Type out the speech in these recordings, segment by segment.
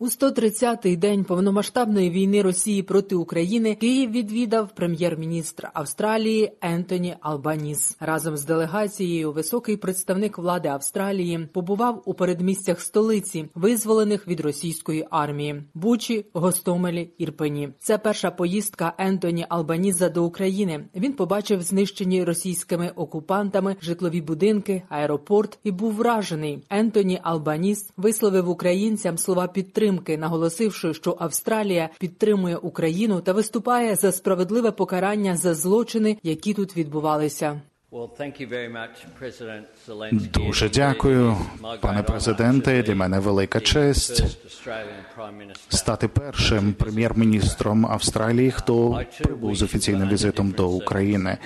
У 130-й день повномасштабної війни Росії проти України Київ відвідав прем'єр-міністр Австралії Ентоні Албаніс. Разом з делегацією високий представник влади Австралії побував у передмістях столиці, визволених від російської армії Бучі, Гостомелі, Ірпені. Це перша поїздка Ентоні Албаніза до України. Він побачив знищені російськими окупантами житлові будинки, аеропорт і був вражений. Ентоні Албаніс висловив українцям слова підтримки підтримки, наголосивши, що Австралія підтримує Україну та виступає за справедливе покарання за злочини, які тут відбувалися. Дуже дякую, пане президенте. Для мене велика честь стати першим прем'єр-міністром Австралії, хто прибув з офіційним візитом до України.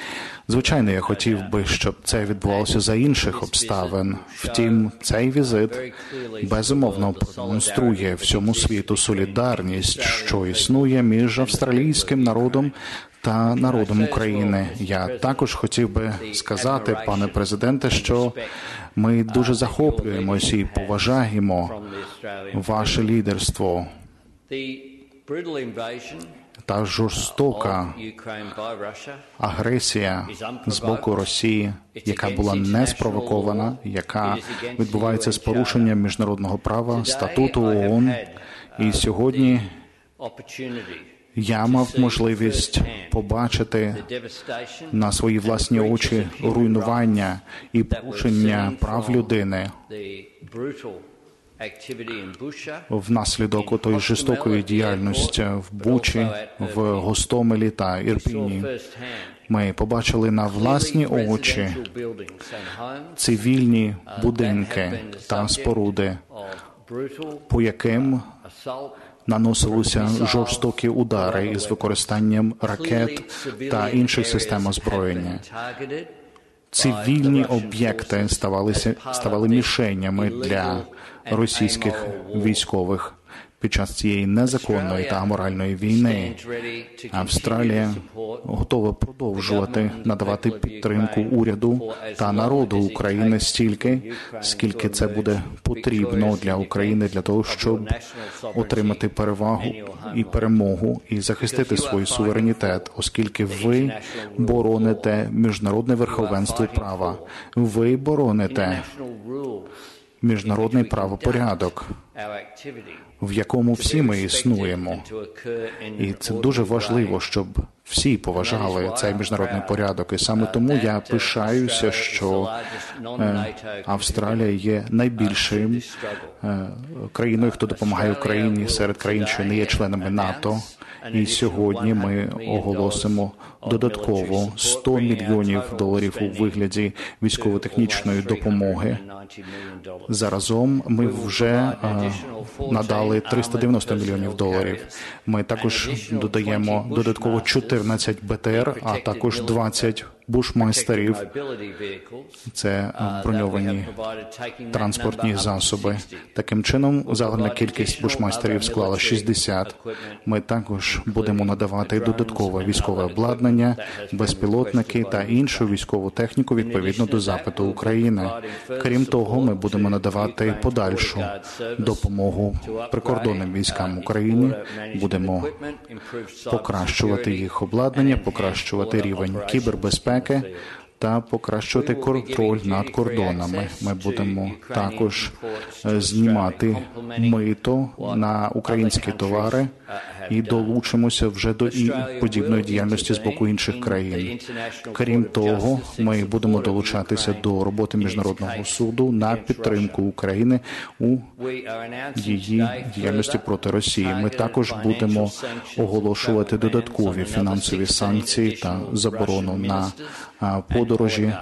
Звичайно, я хотів би, щоб це відбувалося за інших обставин. Втім, цей візит безумовно продемонструє всьому світу солідарність, що існує між австралійським народом та народом України. Я також хотів би сказати, пане президенте, що ми дуже захоплюємося і поважаємо ваше лідерство. Та жорстока агресія з боку Росії, яка була не спровокована, яка відбувається з порушенням міжнародного права, статуту ООН. І сьогодні я мав можливість побачити на свої власні очі руйнування і порушення прав людини внаслідок отої жорстокої діяльності в Бучі, в Гостомелі та Ірпіні. Ми побачили на власні очі цивільні будинки та споруди, по яким наносилися жорстокі удари із використанням ракет та інших систем озброєння. Цивільні об'єкти ставалися ставали мішенями для російських військових під час цієї незаконної та аморальної війни. Австралія готова продовжувати надавати підтримку уряду та народу України стільки, скільки це буде потрібно для України для того, щоб отримати перевагу і перемогу і захистити свій суверенітет, оскільки ви бороните міжнародне верховенство права, ви бороните міжнародний правопорядок, в якому всі ми існуємо. І це дуже важливо, щоб всі поважали цей міжнародний порядок. І саме тому я пишаюся, що Австралія є найбільшим країною, хто допомагає Україні серед країн, що не є членами НАТО. І сьогодні ми оголосимо додатково 100 мільйонів доларів у вигляді військово-технічної допомоги. Заразом ми вже надали 390 мільйонів доларів. Ми також додаємо додатково 14 БТР, а також 20 бушмайстерів. Це броньовані транспортні засоби. Таким чином, загальна кількість бушмайстерів склала 60. Ми також будемо надавати додаткове військове обладнання, безпілотники та іншу військову техніку відповідно до запиту України. Крім того, ми будемо надавати подальшу допомогу прикордонним військам України. Будемо покращувати їх обладнання, покращувати рівень кібербезпеки Okay. Та покращувати контроль над кордонами. Ми будемо також знімати мито на українські товари і долучимося вже до подібної діяльності з боку інших країн. Крім того, ми будемо долучатися до роботи міжнародного суду на підтримку України у її діяльності проти Росії. Ми також будемо оголошувати додаткові фінансові санкції та заборону на подорожі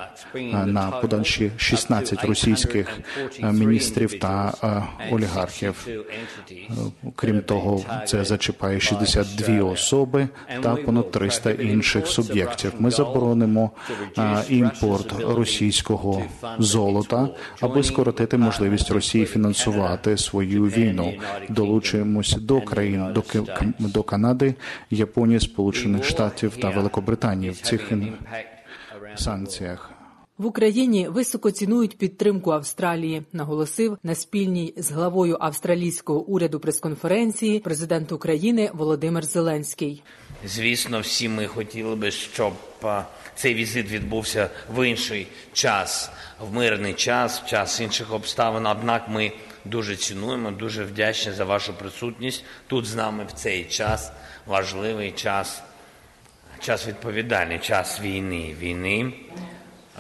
на подальші 16 російських міністрів та олігархів. Крім того, це зачіпає 62 особи та понад 300 інших суб'єктів. Ми заборонимо імпорт російського золота, аби скоротити можливість Росії фінансувати свою війну. Долучуємося до країн до, до Канади, Японії, Сполучених Штатів та Великобританії в цих санкціях. В Україні високо цінують підтримку Австралії, наголосив на спільній з главою австралійського уряду прес-конференції президент України Володимир Зеленський. Звісно, всі ми хотіли би, щоб цей візит відбувся в інший час, в мирний час, в час інших обставин. Однак ми дуже цінуємо, дуже вдячні за вашу присутність тут з нами в цей час, важливий час, час відповідальний, час війни, війни.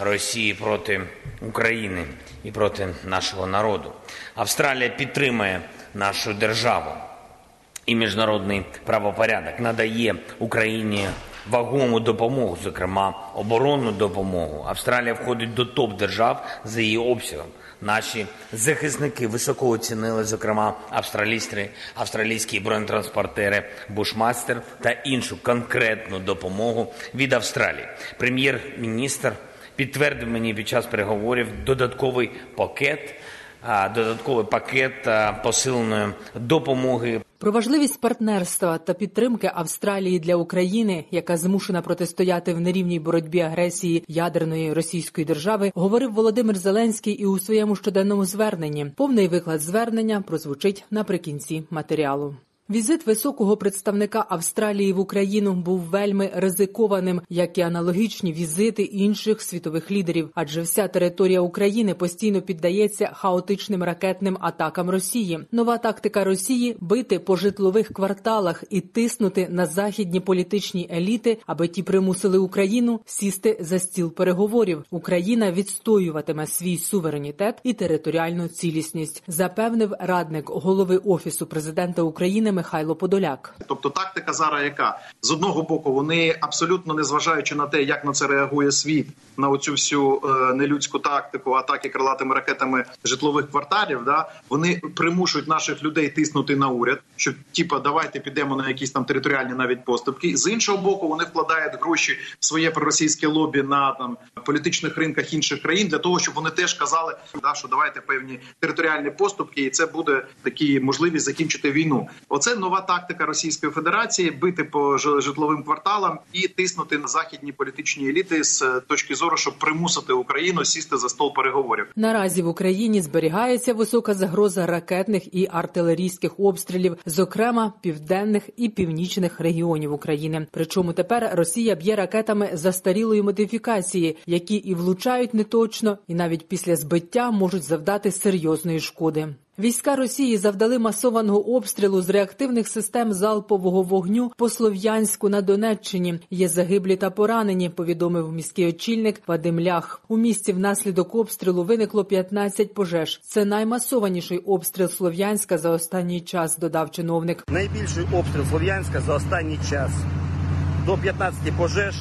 Росії проти України і проти нашого народу. Австралія підтримує нашу державу і міжнародний правопорядок, надає Україні вагому допомогу, зокрема оборонну допомогу. Австралія входить до топ держав за її обсягом. Наші захисники високо оцінили, зокрема, австралійські, австралійські бронетранспортери Бушмастер та іншу конкретну допомогу від Австралії. Прем'єр-міністр підтвердив мені під час переговорів додатковий пакет, додатковий пакет посиленої допомоги. Про важливість партнерства та підтримки Австралії для України, яка змушена протистояти в нерівній боротьбі агресії ядерної російської держави, говорив Володимир Зеленський і у своєму щоденному зверненні. Повний виклад звернення прозвучить наприкінці матеріалу. Візит високого представника Австралії в Україну був вельми ризикованим, як і аналогічні візити інших світових лідерів, адже вся територія України постійно піддається хаотичним ракетним атакам Росії. Нова тактика Росії бити по житлових кварталах і тиснути на західні політичні еліти, аби ті примусили Україну сісти за стіл переговорів. Україна відстоюватиме свій суверенітет і територіальну цілісність, запевнив радник голови офісу президента України. Михайло Подоляк. Тобто тактика зараз, яка з одного боку вони абсолютно не зважаючи на те, як на це реагує світ, на оцю всю е, нелюдську тактику атаки крилатими ракетами житлових кварталів, да вони примушують наших людей тиснути на уряд, що типа давайте підемо на якісь там територіальні навіть поступки. З іншого боку, вони вкладають гроші в своє проросійське лобі на там політичних ринках інших країн для того, щоб вони теж казали, да, що давайте певні територіальні поступки, і це буде такі можливість закінчити війну. Оце це нова тактика Російської Федерації бити по житловим кварталам і тиснути на західні політичні еліти з точки зору, щоб примусити Україну сісти за стол переговорів. Наразі в Україні зберігається висока загроза ракетних і артилерійських обстрілів, зокрема південних і північних регіонів України. Причому тепер Росія б'є ракетами застарілої модифікації, які і влучають неточно, і навіть після збиття можуть завдати серйозної шкоди. Війська Росії завдали масованого обстрілу з реактивних систем залпового вогню по Слов'янську на Донеччині. Є загиблі та поранені. Повідомив міський очільник Вадим Лях. У місті внаслідок обстрілу виникло 15 пожеж. Це наймасованіший обстріл Слов'янська за останній час. Додав чиновник. Найбільший обстріл Слов'янська за останній час до 15 пожеж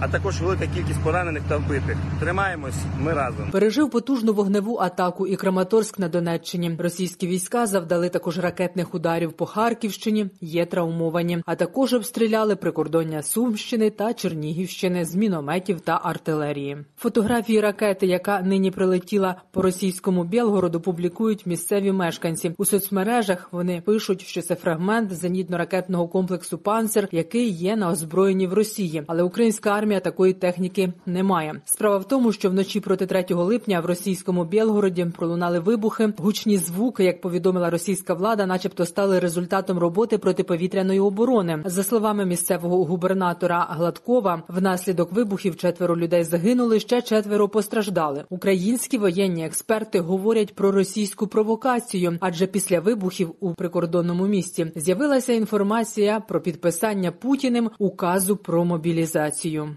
а також велика кількість поранених та вбитих. Тримаємось, ми разом. Пережив потужну вогневу атаку і Краматорськ на Донеччині. Російські війська завдали також ракетних ударів по Харківщині. Є травмовані, а також обстріляли прикордоння Сумщини та Чернігівщини з мінометів та артилерії. Фотографії ракети, яка нині прилетіла по російському Білгороду, публікують місцеві мешканці у соцмережах. Вони пишуть, що це фрагмент зенітно-ракетного комплексу «Панцер», який є на озброєнні в Росії, але українська армія армія такої техніки не має. Справа в тому, що вночі проти 3 липня в російському Білгороді пролунали вибухи. Гучні звуки, як повідомила російська влада, начебто стали результатом роботи протиповітряної оборони. За словами місцевого губернатора Гладкова, внаслідок вибухів четверо людей загинули ще четверо постраждали. Українські воєнні експерти говорять про російську провокацію, адже після вибухів у прикордонному місті з'явилася інформація про підписання Путіним указу про мобілізацію.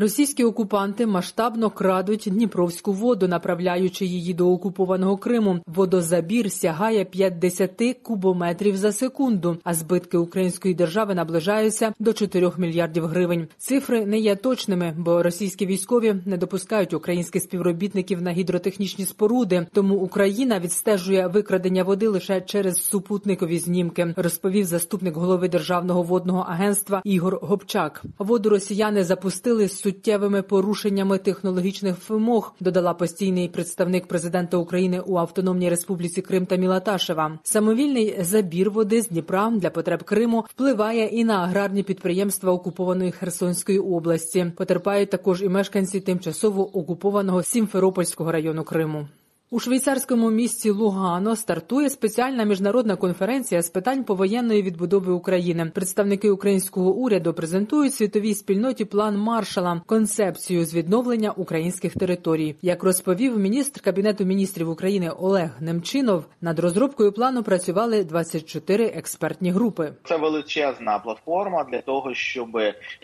Російські окупанти масштабно крадуть Дніпровську воду, направляючи її до окупованого Криму. Водозабір сягає 50 кубометрів за секунду, а збитки української держави наближаються до 4 мільярдів гривень. Цифри не є точними, бо російські військові не допускають українських співробітників на гідротехнічні споруди. Тому Україна відстежує викрадення води лише через супутникові знімки, розповів заступник голови державного водного агентства Ігор Гопчак. Воду росіяни запустили з суттєвими порушеннями технологічних вимог, додала постійний представник президента України у Автономній Республіці Крим та Мілаташева. Самовільний забір води з Дніпра для потреб Криму впливає і на аграрні підприємства окупованої Херсонської області. Потерпають також і мешканці тимчасово окупованого Сімферопольського району Криму. У швейцарському місті Лугано стартує спеціальна міжнародна конференція з питань повоєнної відбудови України. Представники українського уряду презентують світовій спільноті план маршала, концепцію з відновлення українських територій. Як розповів міністр кабінету міністрів України Олег Немчинов, над розробкою плану працювали 24 експертні групи. Це величезна платформа для того, щоб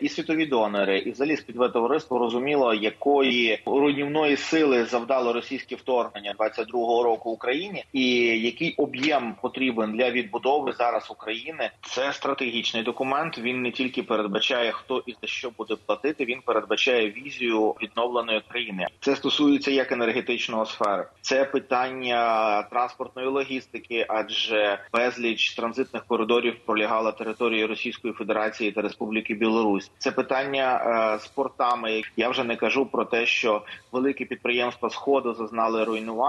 і світові донори, і взагалі співтовариство розуміло, якої руйнівної сили завдало російське вторгнення. 22-го року Україні, і який об'єм потрібен для відбудови зараз України. Це стратегічний документ. Він не тільки передбачає, хто і за що буде платити. Він передбачає візію відновленої країни. Це стосується як енергетичного сфери, це питання транспортної логістики, адже безліч транзитних коридорів пролягала території Російської Федерації та Республіки Білорусь. Це питання е, з портами. Я вже не кажу про те, що великі підприємства сходу зазнали руйнування.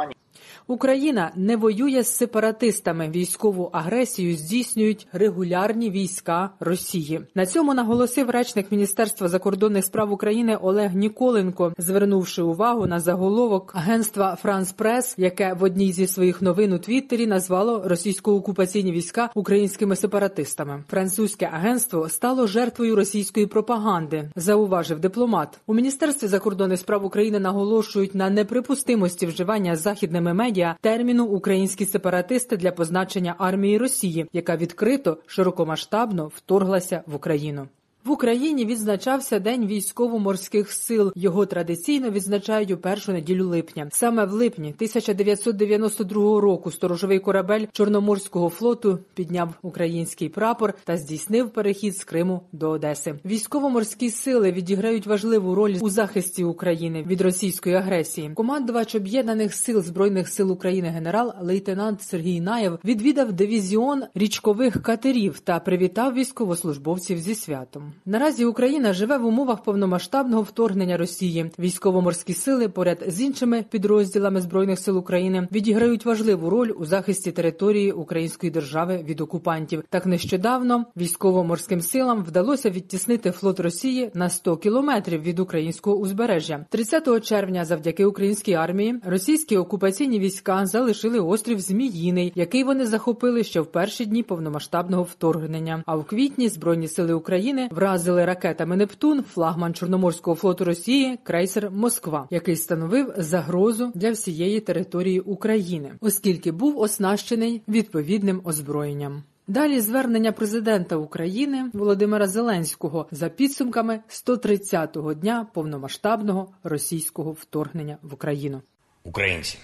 Україна не воює з сепаратистами. Військову агресію здійснюють регулярні війська Росії. На цьому наголосив речник Міністерства закордонних справ України Олег Ніколенко, звернувши увагу на заголовок агентства Франс Прес, яке в одній зі своїх новин у Твіттері назвало російсько-окупаційні війська українськими сепаратистами. Французьке агентство стало жертвою російської пропаганди, зауважив дипломат. У міністерстві закордонних справ України наголошують на неприпустимості вживання західними медіа терміну українські сепаратисти для позначення армії Росії, яка відкрито широкомасштабно вторглася в Україну. В Україні відзначався День військово-морських сил. Його традиційно відзначають у першу неділю липня. Саме в липні 1992 року сторожовий корабель Чорноморського флоту підняв український прапор та здійснив перехід з Криму до Одеси. Військово-морські сили відіграють важливу роль у захисті України від російської агресії. Командувач об'єднаних сил збройних сил України генерал-лейтенант Сергій Наєв відвідав дивізіон річкових катерів та привітав військовослужбовців зі святом. Наразі Україна живе в умовах повномасштабного вторгнення Росії. Військово-морські сили поряд з іншими підрозділами збройних сил України відіграють важливу роль у захисті території Української держави від окупантів. Так нещодавно військово-морським силам вдалося відтіснити флот Росії на 100 кілометрів від українського узбережжя. 30 червня, завдяки українській армії, російські окупаційні війська залишили острів Зміїний, який вони захопили ще в перші дні повномасштабного вторгнення. А в квітні збройні сили України вразили ракетами Нептун флагман Чорноморського флоту Росії крейсер Москва, який становив загрозу для всієї території України, оскільки був оснащений відповідним озброєнням. Далі звернення президента України Володимира Зеленського за підсумками 130-го дня повномасштабного російського вторгнення в Україну. Українці,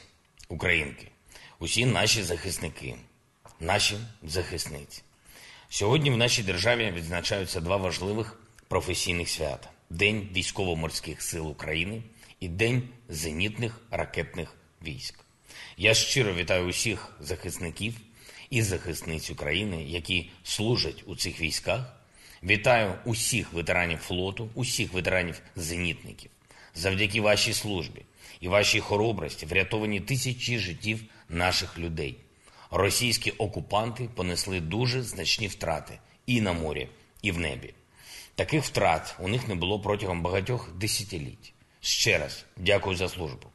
українки, усі наші захисники, наші захисниці. Сьогодні в нашій державі відзначаються два важливих професійних свята: День військово-морських сил України і День зенітних ракетних військ. Я щиро вітаю усіх захисників і захисниць України, які служать у цих військах. Вітаю усіх ветеранів флоту, усіх ветеранів зенітників. Завдяки вашій службі і вашій хоробрості врятовані тисячі життів наших людей. Російські окупанти понесли дуже значні втрати і на морі, і в небі. Таких втрат у них не було протягом багатьох десятиліть. Ще раз дякую за службу.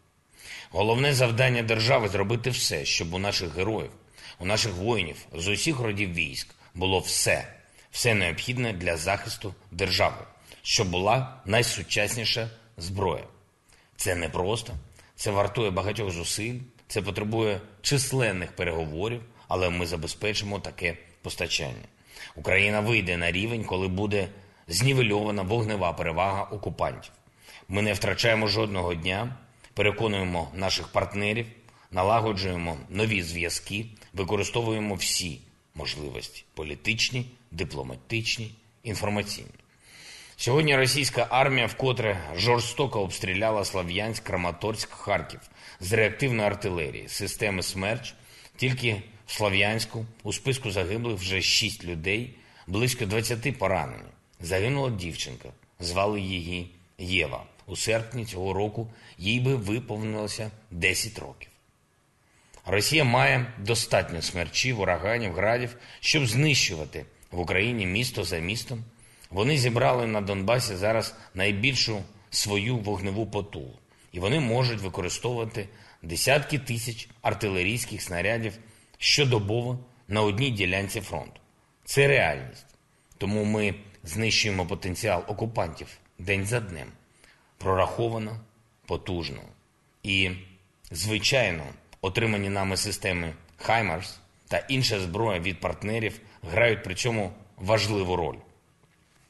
Головне завдання держави зробити все, щоб у наших героїв, у наших воїнів з усіх родів військ було все, все необхідне для захисту держави, щоб була найсучасніша зброя. Це не просто, це вартує багатьох зусиль, це потребує численних переговорів, але ми забезпечимо таке постачання. Україна вийде на рівень, коли буде знівельована вогнева перевага окупантів. Ми не втрачаємо жодного дня, переконуємо наших партнерів, налагоджуємо нові зв'язки, використовуємо всі можливості політичні, дипломатичні, інформаційні. Сьогодні російська армія вкотре жорстоко обстріляла Слав'янськ, Краматорськ, Харків з реактивної артилерії, системи «Смерч». Тільки в Слав'янську у списку загиблих вже 6 людей, близько 20 поранені. Загинула дівчинка, звали її Єва. У серпні цього року їй би виповнилося 10 років. Росія має достатньо смерчів, ураганів, градів, щоб знищувати в Україні місто за містом. Вони зібрали на Донбасі зараз найбільшу свою вогневу потугу, і вони можуть використовувати десятки тисяч артилерійських снарядів щодобово на одній ділянці фронту. Це реальність. Тому ми знищуємо потенціал окупантів день за днем. Прораховано, потужно. І, звичайно, отримані нами системи Хаймарс та інша зброя від партнерів грають при цьому важливу роль.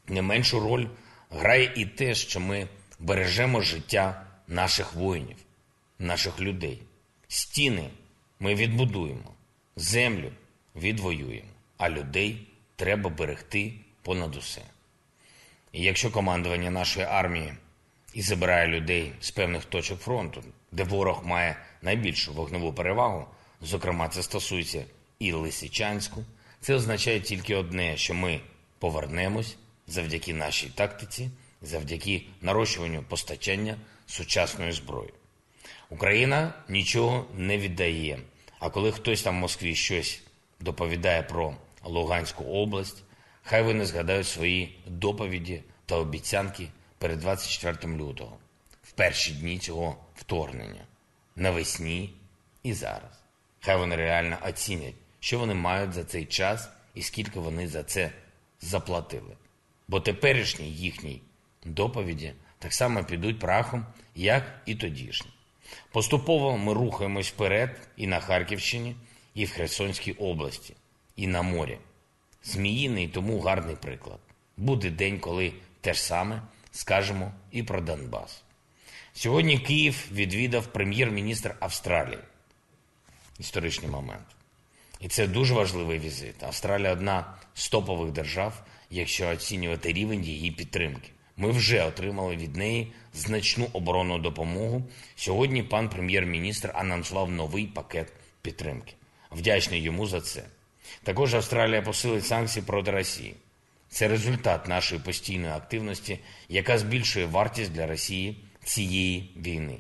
Не меншу роль грає і те, що ми бережемо життя наших воїнів, наших людей. Стіни ми відбудуємо, землю відвоюємо, а людей треба берегти понад усе. І якщо командування нашої армії і забирає людей з певних точок фронту, де ворог має найбільшу вогневу перевагу, зокрема, це стосується і Лисичанську, це означає тільки одне, що ми повернемось завдяки нашій тактиці, завдяки нарощуванню постачання сучасної зброї. Україна нічого не віддає. А коли хтось там в Москві щось доповідає про Луганську область, хай вони згадають свої доповіді та обіцянки перед 24 лютого, в перші дні цього вторгнення, навесні і зараз. Хай вони реально оцінять, що вони мають за цей час і скільки вони за це заплатили. Бо теперішні їхні доповіді так само підуть прахом, як і тодішні. Поступово ми рухаємось вперед і на Харківщині, і в Херсонській області, і на морі. Зміїний тому гарний приклад. Буде день, коли те ж саме скажемо і про Донбас. Сьогодні Київ відвідав прем'єр-міністр Австралії. Історичний момент. І це дуже важливий візит. Австралія одна з топових держав, якщо оцінювати рівень її підтримки. Ми вже отримали від неї значну оборонну допомогу. Сьогодні пан прем'єр-міністр анонсував новий пакет підтримки. Вдячний йому за це. Також Австралія посилить санкції проти Росії. Це результат нашої постійної активності, яка збільшує вартість для Росії цієї війни.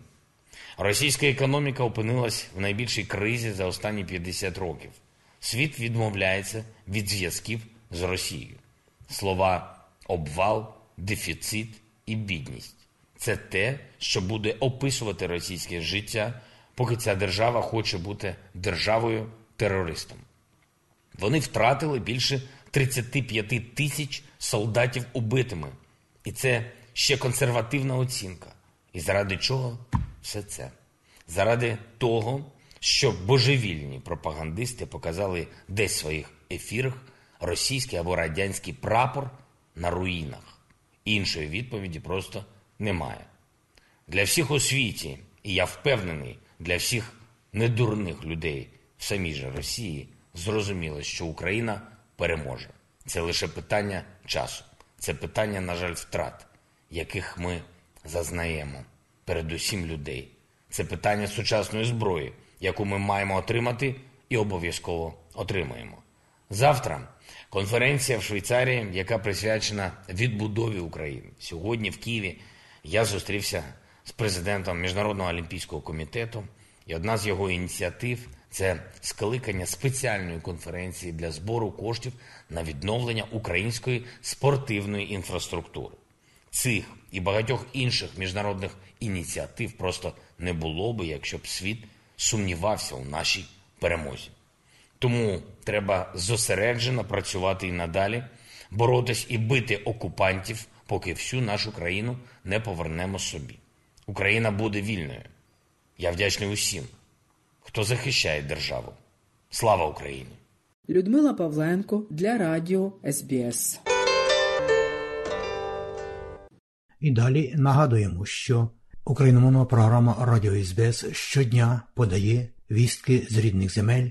Російська економіка опинилась в найбільшій кризі за останні 50 років. Світ відмовляється від зв'язків з Росією. Слова обвал, дефіцит і бідність це те, що буде описувати російське життя, поки ця держава хоче бути державою терористом. Вони втратили більше 35 тисяч солдатів убитими. І це ще консервативна оцінка. І заради чого все це? Заради того, щоб божевільні пропагандисти показали десь в своїх ефірах російський або радянський прапор на руїнах. Іншої відповіді просто немає. Для всіх у світі, і я впевнений, для всіх недурних людей в самій же Росії зрозуміло, що Україна переможе. Це лише питання часу. Це питання, на жаль, втрат, яких ми зазнаємо, передусім людей. Це питання сучасної зброї, яку ми маємо отримати і обов'язково отримаємо. Завтра конференція в Швейцарії, яка присвячена відбудові України. Сьогодні в Києві я зустрівся з президентом Міжнародного олімпійського комітету, і одна з його ініціатив Це скликання спеціальної конференції для збору коштів на відновлення української спортивної інфраструктури. Цих і багатьох інших міжнародних ініціатив просто не було би, якщо б світ сумнівався у нашій перемозі. Тому треба зосереджено працювати і надалі, боротись і бити окупантів, поки всю нашу країну не повернемо собі. Україна буде вільною. Я вдячний усім, хто захищає державу. Слава Україні! Людмила Павленко для Радіо СБС. І далі нагадуємо, що україномовна програма Радіо СБС щодня подає вістки з рідних земель